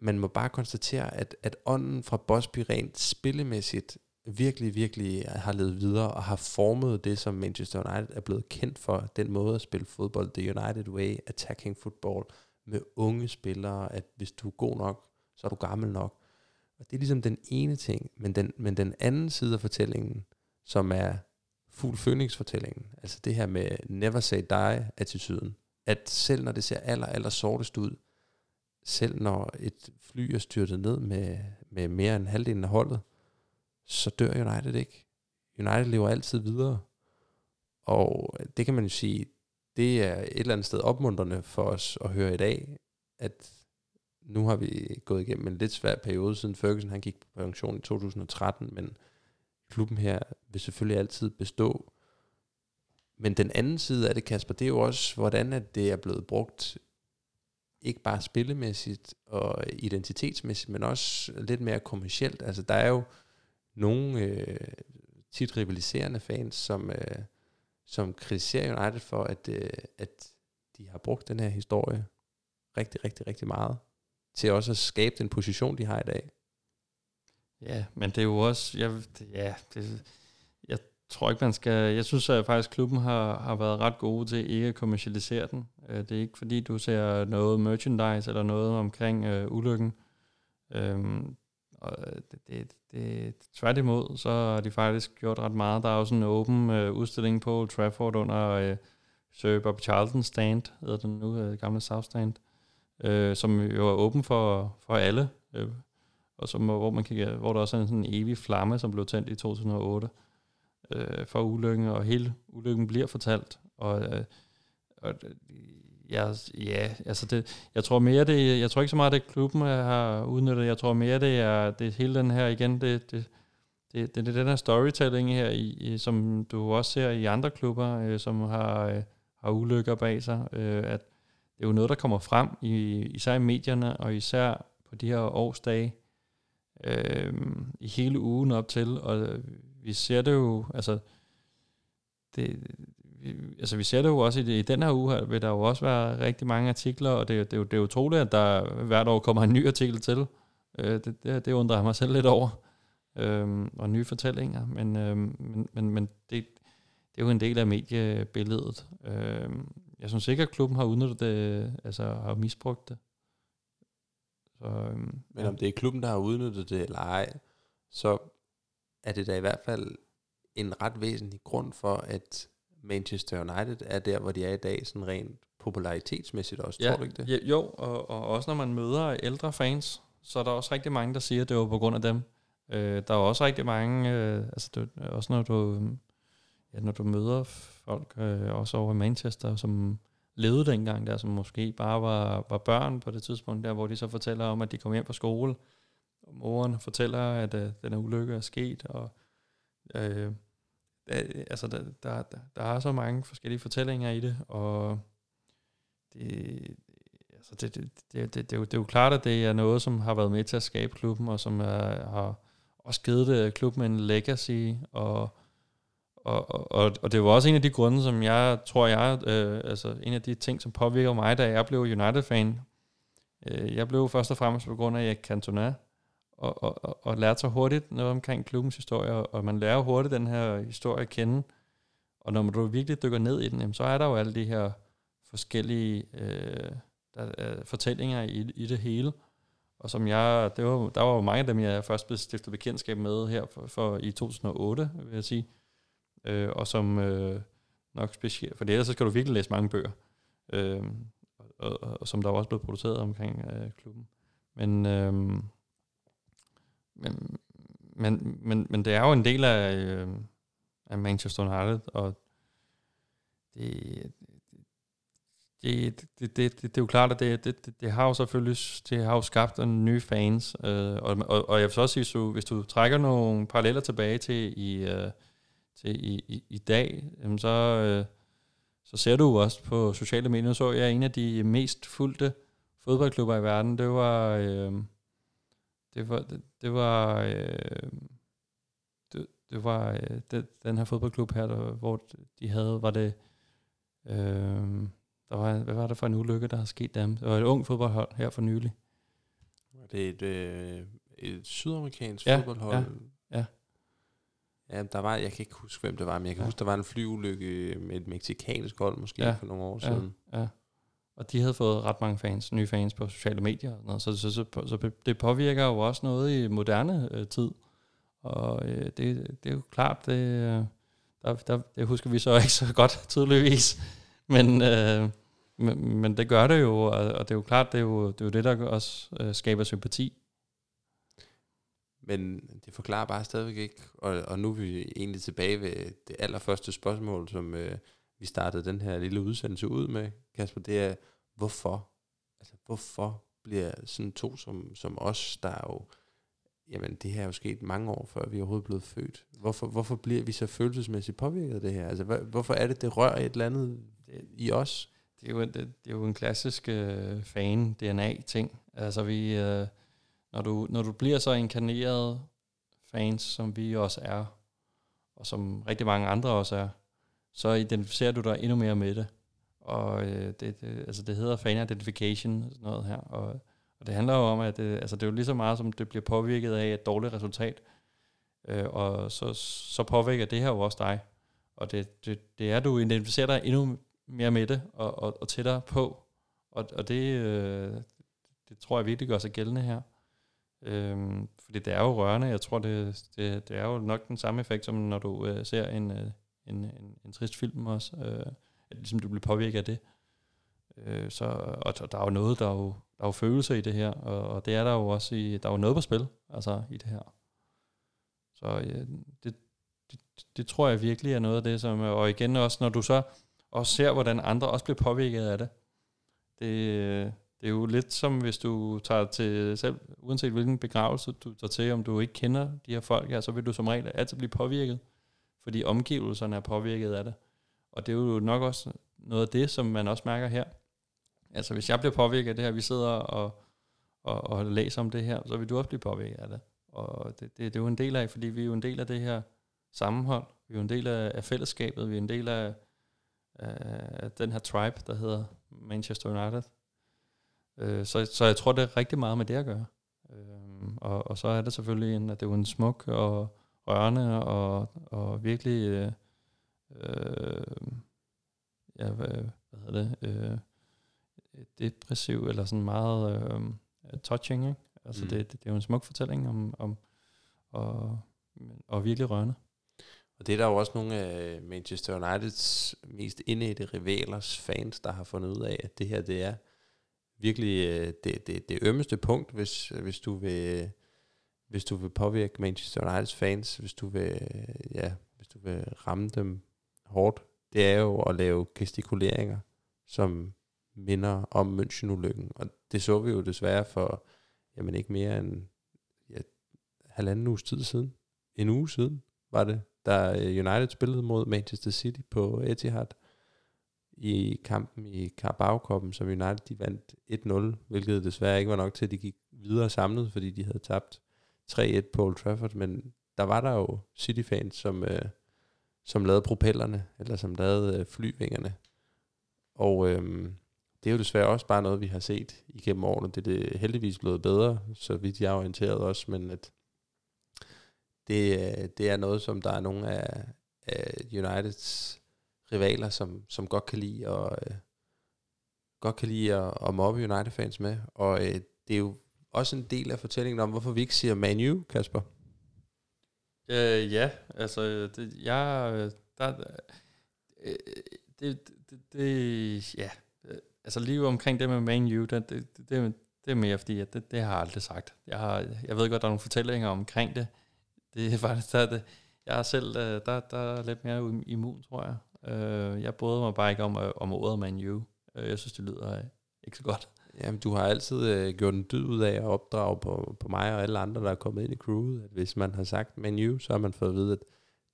man må bare konstatere, at, at ånden fra Bosby rent spillemæssigt virkelig, virkelig har levet videre og har formet det, som Manchester United er blevet kendt for. Den måde at spille fodbold, the United way, attacking football, med unge spillere, at hvis du er god nok, så er du gammel nok. Og det er ligesom den ene ting, men den, men den anden side af fortællingen, som er fuld Phoenix-fortællingen, altså det her med never say die-attituden, at selv når det ser aller, aller sortest ud, selv når et fly er styrtet ned med, med mere end halvdelen af holdet, så dør United ikke. United lever altid videre. Og det kan man jo sige, det er et eller andet sted opmuntrende for os at høre i dag, at nu har vi gået igennem en lidt svær periode, siden Ferguson han gik på pension i 2013, men klubben her vil selvfølgelig altid bestå. Men den anden side af det, Kasper, det er jo også, hvordan at det er blevet brugt, ikke bare spillemæssigt og identitetsmæssigt, men også lidt mere kommercielt. Altså der er jo nogle øh, tit rivaliserende fans, som, øh, som kritiserer United for, at, øh, at de har brugt den her historie rigtig, rigtig, rigtig meget til også at skabe den position, de har i dag. Ja, men det er jo også, jeg, ja, det, jeg tror ikke, man skal, jeg synes at faktisk, klubben har, har været ret gode til ikke at kommercialisere den. Øh, det er ikke fordi, du ser noget merchandise eller noget omkring øh, ulykken. Øhm, og øh, det, det, det, tværtimod, så har de faktisk gjort ret meget. Der er jo sådan en åben øh, udstilling på Old Trafford under øh, Sir Bob Charlton Stand, hedder den nu, øh, gamle South Stand, øh, som jo er åben for, for alle. Øh, og som, hvor, man kan, hvor der også er en sådan evig flamme, som blev tændt i 2008 øh, for ulykken, og hele ulykken bliver fortalt. Og, øh, og øh, ja, ja, altså det, jeg tror mere det, jeg tror ikke så meget, det klubben har udnyttet, jeg tror mere det er, det hele den her igen, det, det, det, det, det er den her storytelling her, i, i, som du også ser i andre klubber, øh, som har, øh, har ulykker bag sig, øh, at det er jo noget, der kommer frem, i, især i medierne, og især på de her årsdage, øh, i hele ugen op til, og vi ser det jo, altså, det, altså vi ser det jo også i, i den her uge her, vil der jo også være rigtig mange artikler, og det, det, det, er er utroligt, at der hvert år kommer en ny artikel til. Øh, det, det, det undrer jeg mig selv lidt over. Øh, og nye fortællinger, men, øh, men, men, men det, det er jo en del af mediebilledet. Øh, jeg synes ikke, at klubben har udnyttet det, altså har misbrugt det. Så, øh, men om det er klubben, der har udnyttet det eller ej, så er det da i hvert fald en ret væsentlig grund for, at Manchester United er der, hvor de er i dag, sådan rent popularitetsmæssigt også, ja, tror du ikke det? Ja, jo, og, og også når man møder ældre fans, så er der også rigtig mange, der siger, at det var på grund af dem. Øh, der er også rigtig mange, øh, altså det, også når du, ja, når du møder folk, øh, også over i Manchester, som levede dengang der, som måske bare var, var børn på det tidspunkt der, hvor de så fortæller om, at de kom hjem fra skole, og moren fortæller, at øh, den er ulykke er sket, og øh, altså der, der, der er så mange forskellige fortællinger i det, og det, altså det, det, det, det, det, er jo, det er jo klart, at det er noget, som har været med til at skabe klubben, og som er, har også givet klubben en legacy, og, og, og, og det var også en af de grunde, som jeg tror, jeg, øh, altså en af de ting, som påvirker mig, da jeg blev United-fan. Øh, jeg blev først og fremmest på grund af Erik Cantona, og, og, og lærte så hurtigt noget omkring klubbens historie, og man lærer hurtigt den her historie at kende. Og når du virkelig dykker ned i den, jamen, så er der jo alle de her forskellige øh, der, øh, fortællinger i, i det hele. Og som jeg, det var, der var jo mange af dem, jeg først blev stiftet bekendtskab med her for, for i 2008, vil jeg sige. Øh, og som øh, nok specielt, for ellers så skal du virkelig læse mange bøger. Øh, og, og, og som der var også blev produceret omkring øh, klubben. Men øh, men, men, men, men det er jo en del af, øh, af Manchester United, og det, det, det, det, det, det er jo klart, at det, det, det, det har jo selvfølgelig det har jo skabt en nye fans, øh, og, og, og jeg vil så også sige, hvis du, hvis du trækker nogle paralleller tilbage til i, øh, til i, i, i dag, jamen så, øh, så ser du også på sociale medier, så jeg en af de mest fulgte fodboldklubber i verden, det var... Øh, det var, det, det var, øh, det, det var øh, det, den her fodboldklub her, der, hvor de havde, var det, øh, der var, hvad var det for en ulykke, der har sket dem? Det var et ung fodboldhold her for nylig. Det er et, øh, et sydamerikansk ja, fodboldhold. Ja, ja. Ja, der var, jeg kan ikke huske, hvem det var, men jeg kan ja. huske, der var en flyulykke med et meksikansk hold måske ja, for nogle år ja, siden. Ja. Og de havde fået ret mange fans, nye fans på sociale medier og sådan noget. Så, så, så, så det påvirker jo også noget i moderne øh, tid. Og øh, det, det er jo klart, det, øh, der, der, det husker vi så ikke så godt (laughs) tydeligvis. Men, øh, men, men det gør det jo, og, det er jo klart, det er jo det, er jo det der også øh, skaber sympati. Men det forklarer bare stadigvæk ikke, og, og nu er vi egentlig tilbage ved det allerførste spørgsmål, som øh, vi startede den her lille udsendelse ud med, Kasper, det er, hvorfor? Altså, hvorfor bliver sådan to som, som os, der er jo, jamen det her er jo sket mange år før vi er overhovedet blevet født. Hvorfor, hvorfor bliver vi så følelsesmæssigt påvirket af det her? Altså, hvorfor er det, det rører et eller andet øh, i os? Det er jo, det, det er jo en klassisk øh, fan-DNA-ting. Altså vi, øh, når, du, når du bliver så inkarneret fans, som vi også er, og som rigtig mange andre også er, så identificerer du dig endnu mere med det. Og øh, det, det, altså det hedder fan identification, sådan noget her. Og, og det handler jo om, at det, altså det er jo lige så meget, som det bliver påvirket af et dårligt resultat. Øh, og så, så påvirker det her jo også dig. Og det, det, det er, at du identificerer dig endnu mere med det, og, og, og tættere på. Og, og det, øh, det tror jeg virkelig gør sig gældende her. Øhm, fordi det er jo rørende. Jeg tror, det, det, det er jo nok den samme effekt, som når du øh, ser en, øh, en, en, en trist film også. Øh, at ligesom du bliver påvirket af det. Øh, så, og, der er jo noget, der er jo, der er jo følelser i det her, og, og det er der jo også i, der er jo noget på spil, altså i det her. Så øh, det, det, det tror jeg virkelig er noget af det, som, og igen også, når du så også ser, hvordan andre også bliver påvirket af det. Det, det er jo lidt som hvis du tager til selv, uanset hvilken begravelse du tager til, om du ikke kender de her folk, ja, så vil du som regel altid blive påvirket, fordi omgivelserne er påvirket af det. Og det er jo nok også noget af det, som man også mærker her. Altså hvis jeg bliver påvirket af det her, vi sidder og, og, og læser om det her, så vil du også blive påvirket af det. Og det, det, det er jo en del af, fordi vi er jo en del af det her sammenhold, vi er jo en del af, af fællesskabet, vi er en del af, af den her tribe, der hedder Manchester United. Øh, så, så jeg tror, det er rigtig meget med det at gøre. Øh, og, og så er det selvfølgelig en, at det er jo en smuk og rørende og, og virkelig øh, øh, ja, hvad, hvad hedder det, øh, depressiv, eller sådan meget øh, touching, ikke? Altså mm. det, det, det er jo en smuk fortælling om, om og, og virkelig rørende. Og det er der jo også nogle af Manchester Uniteds mest indædte rivalers fans, der har fundet ud af, at det her det er virkelig øh, det, det, det ømmeste punkt, hvis, hvis du vil hvis du vil påvirke Manchester Uniteds fans, hvis du vil, ja, hvis du vil ramme dem hårdt, det er jo at lave gestikuleringer, som minder om München-ulykken. Og det så vi jo desværre for, jamen ikke mere end ja, halvanden uges tid siden. En uge siden var det, da United spillede mod Manchester City på Etihad i kampen i Carabao som United de vandt 1-0, hvilket desværre ikke var nok til, at de gik videre samlet, fordi de havde tabt 3-1 på Old Trafford, men der var der jo City-fans, som, øh, som lavede propellerne, eller som lavede øh, flyvingerne. Og øh, det er jo desværre også bare noget, vi har set igennem årene. Det er det heldigvis blevet bedre, så vidt jeg er orienteret også, men at det, øh, det er noget, som der er nogle af, af Uniteds rivaler, som, som godt kan lide at, øh, godt kan lide at, at mobbe United-fans med. Og øh, det er jo også en del af fortællingen om, hvorfor vi ikke siger Manu, Kasper. Øh, ja, altså, det, jeg, der, øh, det, det, det, ja, altså lige omkring det med Man U, det, det, det, det er mere fordi, at det, det har jeg aldrig sagt. Jeg, har, jeg ved godt, der er nogle fortællinger omkring det. Det er faktisk, der, det, jeg er selv, øh, der, der er lidt mere immun, tror jeg. Øh, jeg bryder mig bare ikke om, øh, om ordet Man U. Jeg synes, det lyder ikke så godt. Jamen, du har altid øh, gjort en dyd ud af at opdrage på, på mig og alle andre, der er kommet ind i crewet, at hvis man har sagt Man U, så har man fået at vide, at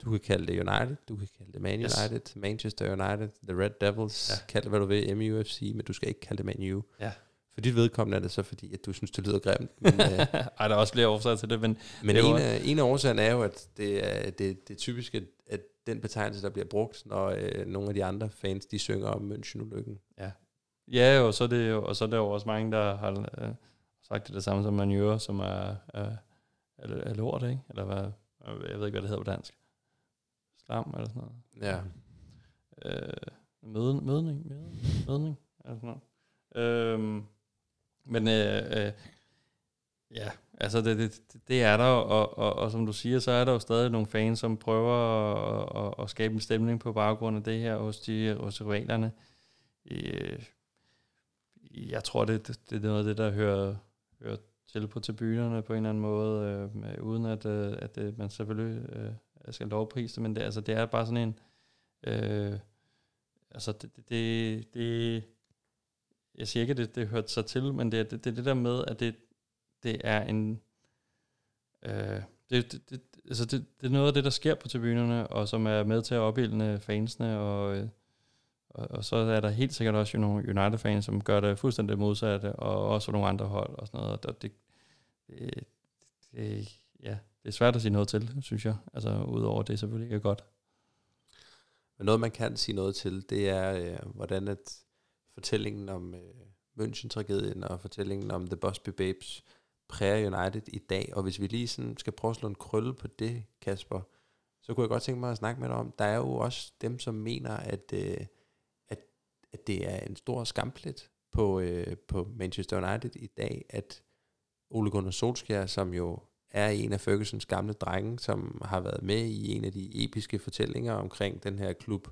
du kan kalde det United, du kan kalde det Man United, yes. Manchester United, The Red Devils, ja. kald det hvad du vil, MUFC, men du skal ikke kalde det Man U. Ja. For dit vedkommende er det så fordi, at du synes, det lyder grimt. (laughs) Men, øh, Ej, der er også flere årsager til det. Men, men det en, af, en af årsagerne er jo, at det er, det, det er typisk, at, at den betegnelse, der bliver brugt, når øh, nogle af de andre fans, de synger om München-ulykken. Ja. Ja, og så er det jo, og så er der jo også mange, der har øh, sagt det, det samme som manure, som er, er, er, er lort, ikke? Eller hvad, jeg ved ikke, hvad det hedder på dansk. Slam eller sådan noget. Ja. Øh, møden, mødning, mødning, mødning, eller sådan noget. Øhm, men øh, øh, ja, altså det, det, det er der, og, og, og som du siger, så er der jo stadig nogle fans, som prøver at, at, at skabe en stemning på baggrund af det her hos, de, hos rivalerne. Øh, jeg tror, det, det, det er noget af det, der hører, hører til på tribunerne på en eller anden måde, øh, med, uden at, øh, at det, man selvfølgelig øh, skal lovprise det, men det, altså, det er bare sådan en... Øh, altså, det, det, det, det jeg siger ikke, at det, det hørte sig til, men det, det, det det der med, at det, det er en... Øh, det, det, det, altså det, det er noget af det, der sker på tribunerne, og som er med til at opildne fansene, og... Øh, og, og så er der helt sikkert også nogle United-fans, som gør det fuldstændig modsatte, og også nogle andre hold og sådan noget. Og det, det, det, ja, det er svært at sige noget til, synes jeg. Altså, udover det selvfølgelig ikke er godt. Men noget, man kan sige noget til, det er, øh, hvordan at fortællingen om øh, München-tragedien og fortællingen om The Busby Babes præger United i dag. Og hvis vi lige sådan skal prøve at slå en krølle på det, Kasper, så kunne jeg godt tænke mig at snakke med dig om, der er jo også dem, som mener, at, øh, at, at det er en stor skamplet på, øh, på Manchester United i dag, at Ole Gunnar Solskjaer, som jo er en af Fergusons gamle drenge, som har været med i en af de episke fortællinger omkring den her klub,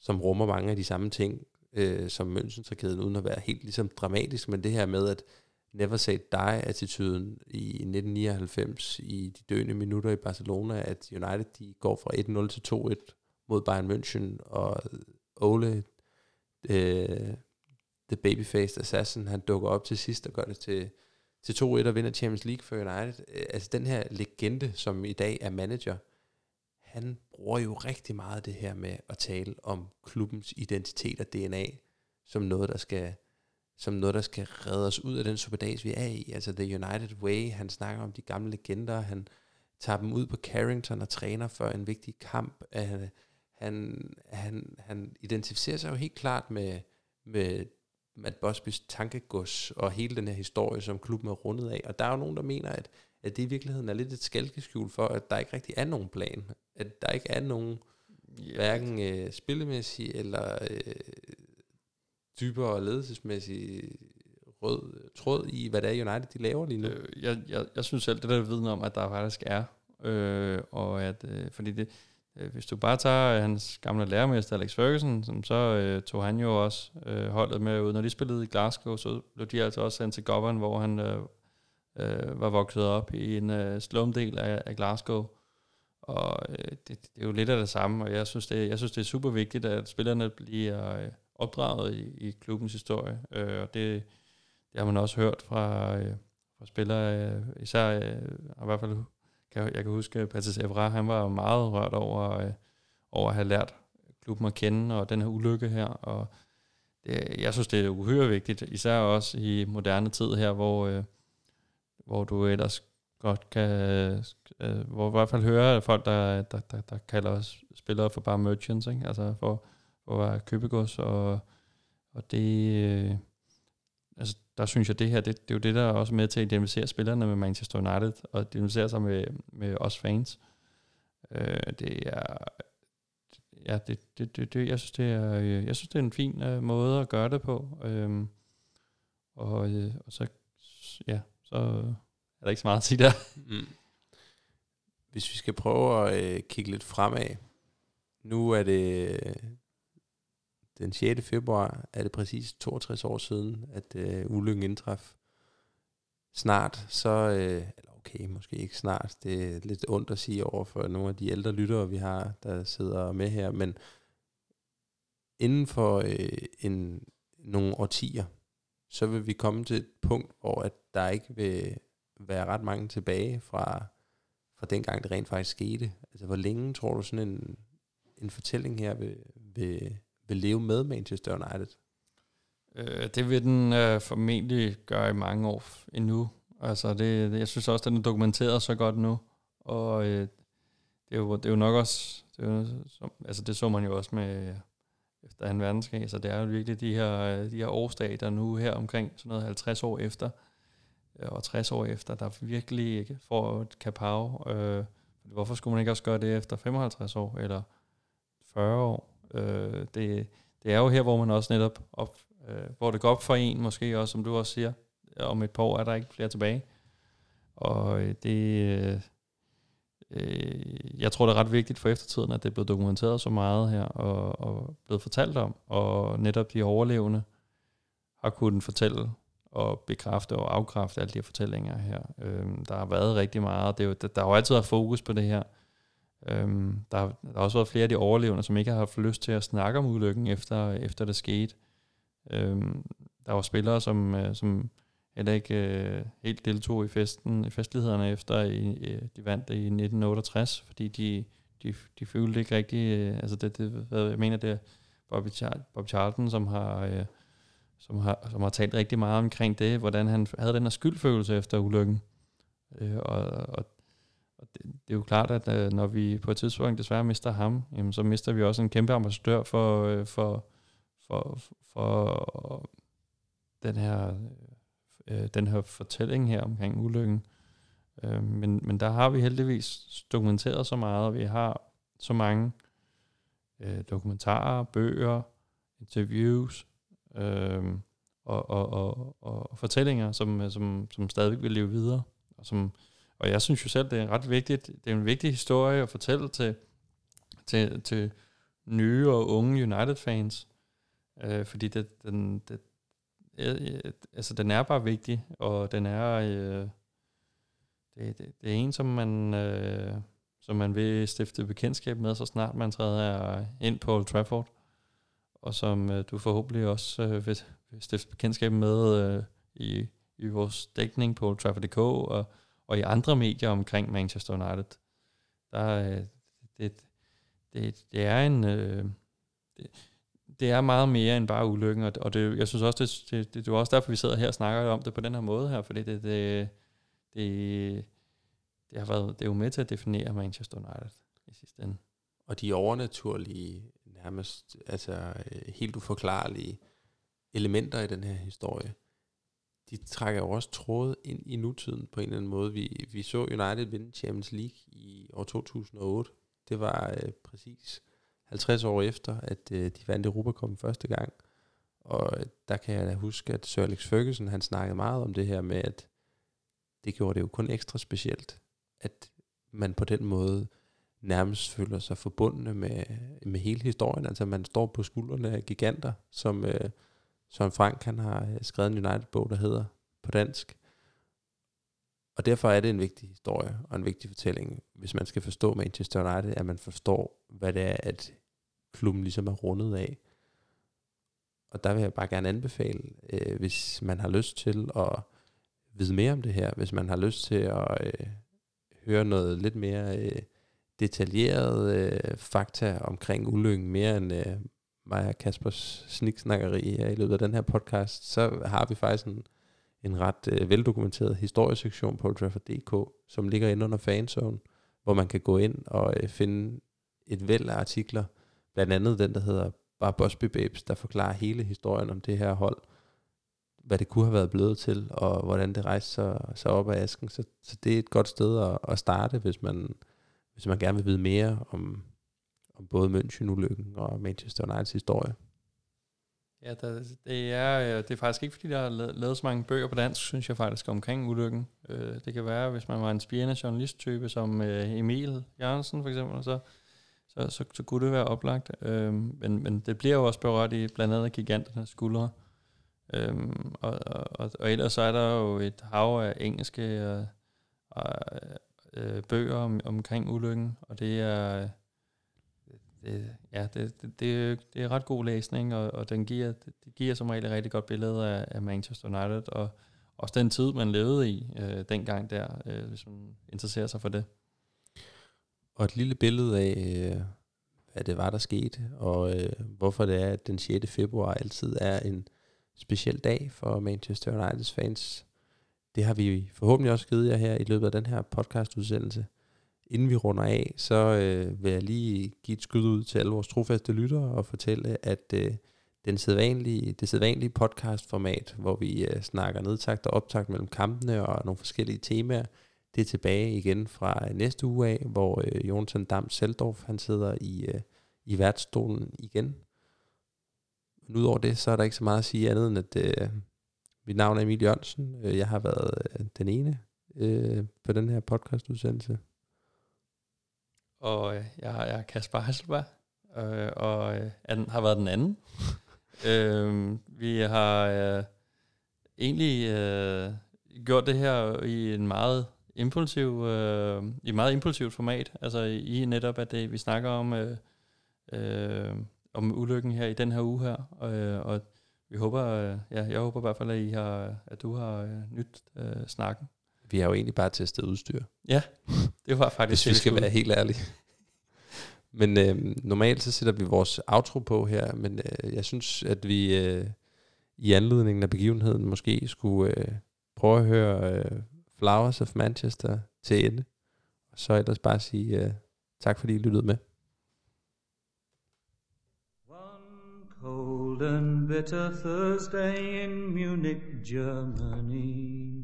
som rummer mange af de samme ting, øh, som München-tragedien, uden at være helt ligesom dramatisk, men det her med, at never say die-attituden i 1999 i de døende minutter i Barcelona, at United de går fra 1-0 til 2-1 mod Bayern München, og Ole, øh, the Babyface assassin, han dukker op til sidst og gør det til, til 2-1 og vinder Champions League for United. Øh, altså den her legende, som i dag er manager, han bruger jo rigtig meget det her med at tale om klubbens identitet og DNA, som noget, der skal, som noget, der skal redde os ud af den superdags, vi er i. Altså The United Way, han snakker om de gamle legender, han tager dem ud på Carrington og træner for en vigtig kamp. Øh, han, han, han, identificerer sig jo helt klart med, med Matt Busbys tankegods og hele den her historie, som klubben er rundet af. Og der er jo nogen, der mener, at, at det i virkeligheden er lidt et skalkeskjul for, at der ikke rigtig er nogen plan. At der ikke er nogen, yeah. hverken øh, spillemæssig eller øh, dybere ledelsesmæssig rød tråd i, hvad det er United de laver lige nu. Øh, jeg, jeg, jeg synes selv, det der viden om, at der faktisk er, øh, og at, øh, fordi det, Øh, hvis du bare tager øh, hans gamle lærermester Alex Ferguson, som så øh, tog han jo også øh, holdet med ud. Når de spillede i Glasgow, så blev de altså også sendt til Govan, hvor han øh, øh, var vokset op i en øh, slumdel af, af Glasgow. Og øh, det, det er jo lidt af det samme, og jeg synes, det, jeg synes, det er super vigtigt, at spillerne bliver øh, opdraget i, i klubbens historie. Øh, og det, det har man også hørt fra, øh, fra spillere, øh, især øh, i hvert fald kan, jeg kan huske, at Patrice Evra, han var meget rørt over, øh, over at have lært klubben at kende, og den her ulykke her, og det, jeg synes, det er uhyre vigtigt, især også i moderne tid her, hvor, øh, hvor du ellers godt kan, øh, hvor i hvert fald hører folk, der, der, der, der kalder os spillere for bare merchants, ikke? altså for, for at være købegods, og, og det, øh, altså, der synes jeg, det her, det, det er jo det, der er også med til at identificere spillerne med Manchester United, og identificere sig med, med os fans. Øh, det er, ja, det, det, det, det, jeg synes, det er, øh, jeg synes, det er en fin øh, måde at gøre det på. Øh, og, øh, og så, ja, så er der ikke så meget at sige der. Mm. Hvis vi skal prøve at øh, kigge lidt fremad, nu er det den 6. februar er det præcis 62 år siden, at øh, ulykken indtraf. Snart, så, øh, eller okay, måske ikke snart, det er lidt ondt at sige over for nogle af de ældre lyttere, vi har, der sidder med her, men inden for øh, en, nogle årtier, så vil vi komme til et punkt, hvor at der ikke vil være ret mange tilbage fra, fra den gang, det rent faktisk skete. Altså, hvor længe tror du sådan en, en fortælling her vil, vil, vil leve med Manchester United? Øh, det vil den øh, formentlig gøre i mange år endnu. Altså det, det, jeg synes også, den er dokumenteret så godt nu. Og øh, det, er jo, det er jo nok også, det, er jo, som, altså det så man jo også med øh, efter 2. verdenskrig, så det er jo virkelig de her, øh, de her årsdage, der nu her omkring sådan noget 50 år efter, øh, og 60 år efter, der virkelig ikke får et kapav. Øh, hvorfor skulle man ikke også gøre det efter 55 år, eller 40 år? Øh, det, det er jo her, hvor man også netop, op, øh, hvor det går op for en, måske også, som du også siger, øh, om et par år er der ikke flere tilbage. Og øh, det, øh, øh, jeg tror, det er ret vigtigt for eftertiden, at det er blevet dokumenteret så meget her, og, og blevet fortalt om, og netop de overlevende har kunnet fortælle og bekræfte og afkræfte alle de her fortællinger her. Øhm, der har været rigtig meget, det er jo, der, der har jo altid været fokus på det her, Øhm, der, har, der har også været flere af de overlevende, som ikke har haft lyst til at snakke om ulykken, efter, efter det skete. Øhm, der var spillere, som, øh, som heller ikke øh, helt deltog i festen, i festlighederne efter i, øh, de vandt i 1968, fordi de, de, de følte ikke rigtig, øh, altså det, det, hvad jeg mener, det er Bobby, Char- Bobby Charlton, som har, øh, som, har, som har talt rigtig meget omkring det, hvordan han havde den her skyldfølelse efter ulykken. Øh, og, og og det, det er jo klart, at øh, når vi på et tidspunkt desværre mister ham, jamen, så mister vi også en kæmpe ambassadør for, øh, for, for, for den her øh, øh den her fortælling her omkring ulykken. Øh, men, men der har vi heldigvis dokumenteret så meget, og vi har så mange øh, dokumentarer, bøger, interviews øh, og, og, og, og fortællinger, som, øh, som, som stadig vil leve videre. Og, som, og jeg synes jo selv, det er ret vigtigt. Det er en vigtig historie at fortælle til, til, til nye og unge United-fans, øh, fordi det, den, det, øh, altså den er bare vigtig, og den er, øh, det, det, det er en, som man, øh, som man vil stifte bekendtskab med, så snart man træder ind på Old Trafford, og som øh, du forhåbentlig også øh, vil, vil stifte bekendtskab med øh, i, i vores dækning på Old Trafford.dk og, og i andre medier omkring Manchester United. Der, øh, det, det, det er en... Øh, det, det er meget mere end bare ulykken, og, og det, jeg synes også, det, det, det, det er også derfor, vi sidder her og snakker om det på den her måde her, fordi det, det, det, det, har været, det er jo med til at definere Manchester United i sidste ende. Og de overnaturlige, nærmest altså øh, helt uforklarlige elementer i den her historie, de trækker jo også tråde ind i nutiden på en eller anden måde. Vi, vi så United vinde Champions League i år 2008. Det var øh, præcis 50 år efter, at øh, de vandt Europa Cup første gang. Og øh, der kan jeg da huske, at Sir Alex Ferguson, han snakkede meget om det her med, at det gjorde det jo kun ekstra specielt, at man på den måde nærmest føler sig forbundne med, med hele historien. Altså man står på skuldrene af giganter, som, øh, Søren Frank han har øh, skrevet en United-bog, der hedder på dansk. Og derfor er det en vigtig historie og en vigtig fortælling, hvis man skal forstå Manchester United, at man forstår, hvad det er, at klubben ligesom er rundet af. Og der vil jeg bare gerne anbefale, øh, hvis man har lyst til at vide mere om det her, hvis man har lyst til at øh, høre noget lidt mere øh, detaljeret øh, fakta omkring ulykken, mere end øh, mig og Kaspers sniksnakkeri her i løbet af den her podcast, så har vi faktisk en, en ret øh, veldokumenteret historiesektion på Trafford.dk, som ligger inde under fanzone, hvor man kan gå ind og øh, finde et væld af artikler, blandt andet den, der hedder bare Bosby Babes, der forklarer hele historien om det her hold, hvad det kunne have været blevet til, og hvordan det rejste sig, sig op af asken. Så, så det er et godt sted at, at starte, hvis man, hvis man gerne vil vide mere om, om både München-ulykken og Manchester Uniteds historie. Ja, der, det, er, øh, det er faktisk ikke, fordi der er lavet så mange bøger på dansk, synes jeg faktisk, omkring ulykken. Øh, det kan være, hvis man var en spirende journalisttype, som øh, Emil Jørgensen for eksempel, så, så, så, så kunne det være oplagt. Øh, men, men det bliver jo også berørt i blandt andet giganternes skuldre. Øhm, og, og, og ellers så er der jo et hav af engelske og, og, øh, bøger om, omkring ulykken, og det er det, ja, det, det, det, det er ret god læsning, og, og den giver, det giver som regel et rigtig godt billede af, af Manchester United, og også den tid, man levede i øh, dengang der, øh, hvis man interesserer sig for det. Og et lille billede af, øh, hvad det var, der skete, og øh, hvorfor det er, at den 6. februar altid er en speciel dag for Manchester Uniteds fans. Det har vi forhåbentlig også givet jer her i løbet af den her podcastudsendelse. Inden vi runder af, så øh, vil jeg lige give et skud ud til alle vores trofaste lyttere og fortælle, at øh, den sædvanlige, det sædvanlige podcastformat, hvor vi øh, snakker nedtagt og optagt mellem kampene og nogle forskellige temaer, det er tilbage igen fra øh, næste uge af, hvor øh, Jonathan Dam Seldorf han sidder i, øh, i værtsstolen igen men udover det, så er der ikke så meget at sige andet end, at øh, mit navn er Emil Jørgensen. Øh, jeg har været øh, den ene øh, på den her podcastudsendelse. Og øh, jeg er Kasper Hasselberg, øh, og øh, har været den anden. (laughs) øh, vi har øh, egentlig øh, gjort det her i en meget impulsiv, øh, i meget impulsivt format. Altså i netop, at det, vi snakker om øh, øh, om ulykken her i den her uge her, og, øh, og vi håber, øh, ja, jeg håber i hvert fald, at, I har, at du har øh, nyt øh, snakken. Vi har jo egentlig bare testet udstyr. Ja, det var faktisk Hvis vi skal være helt ærlige. (laughs) Men øh, normalt så sætter vi vores outro på her, men øh, jeg synes, at vi øh, i anledningen af begivenheden måske skulle øh, prøve at høre øh, Flowers of Manchester til ende. Så ellers bare sige uh, tak, fordi I lyttede med. One cold and bitter Thursday in Munich, Germany.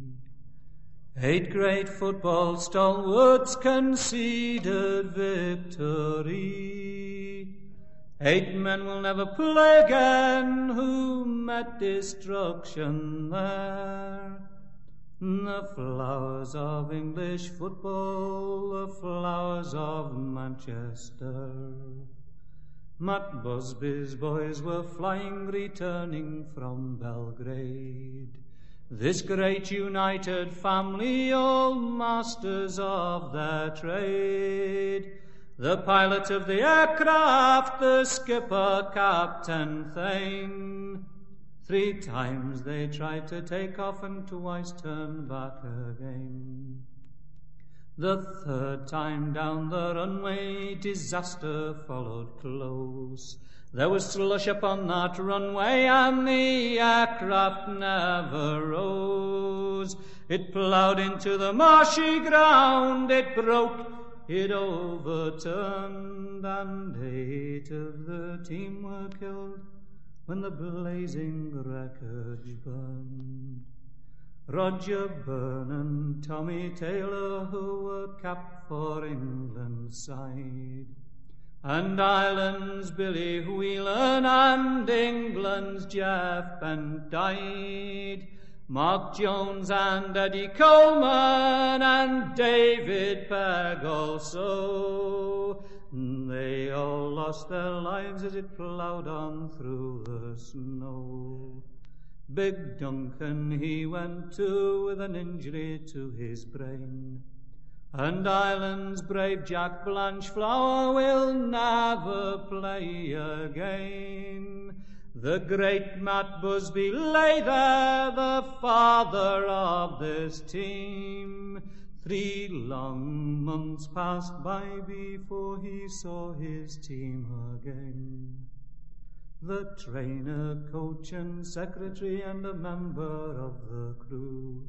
Eight great football stalwarts conceded victory. Eight men will never play again who met destruction there. The flowers of English football, the flowers of Manchester. Matt Busby's boys were flying, returning from Belgrade. This great united family, all masters of their trade. The pilot of the aircraft, the skipper, Captain Thane. Three times they tried to take off and twice turn back again. The third time down the runway, disaster followed close. There was slush upon that runway, and the aircraft never rose. It ploughed into the marshy ground, it broke, it overturned, and eight of the team were killed when the blazing wreckage burned. Roger Byrne and Tommy Taylor, who were capped for England's side, and Ireland's Billy Whelan and England's Jeff Bent died. Mark Jones and Eddie Coleman and David Pegg also. They all lost their lives as it ploughed on through the snow. Big Duncan he went to with an injury to his brain. And Ireland's brave Jack Blanchflower will never play again. The great Matt Busby lay there, the father of this team. Three long months passed by before he saw his team again. The trainer, coach, and secretary, and a member of the crew.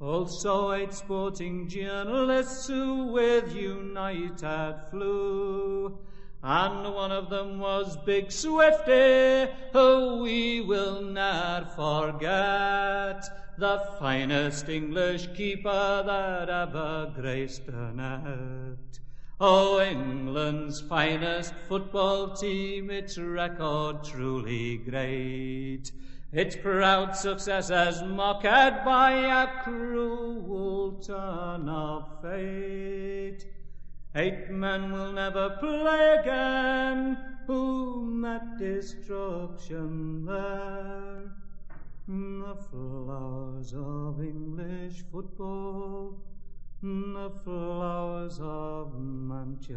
Also eight sporting journalists who with United flew. And one of them was Big Swifty, who we will not forget. The finest English keeper that ever graced a net. Oh, England's finest football team, its record truly great. Its proud success as mocked by a cruel turn of fate. Eight men will never play again who met destruction there. The flowers of English football, the flowers of Manchester.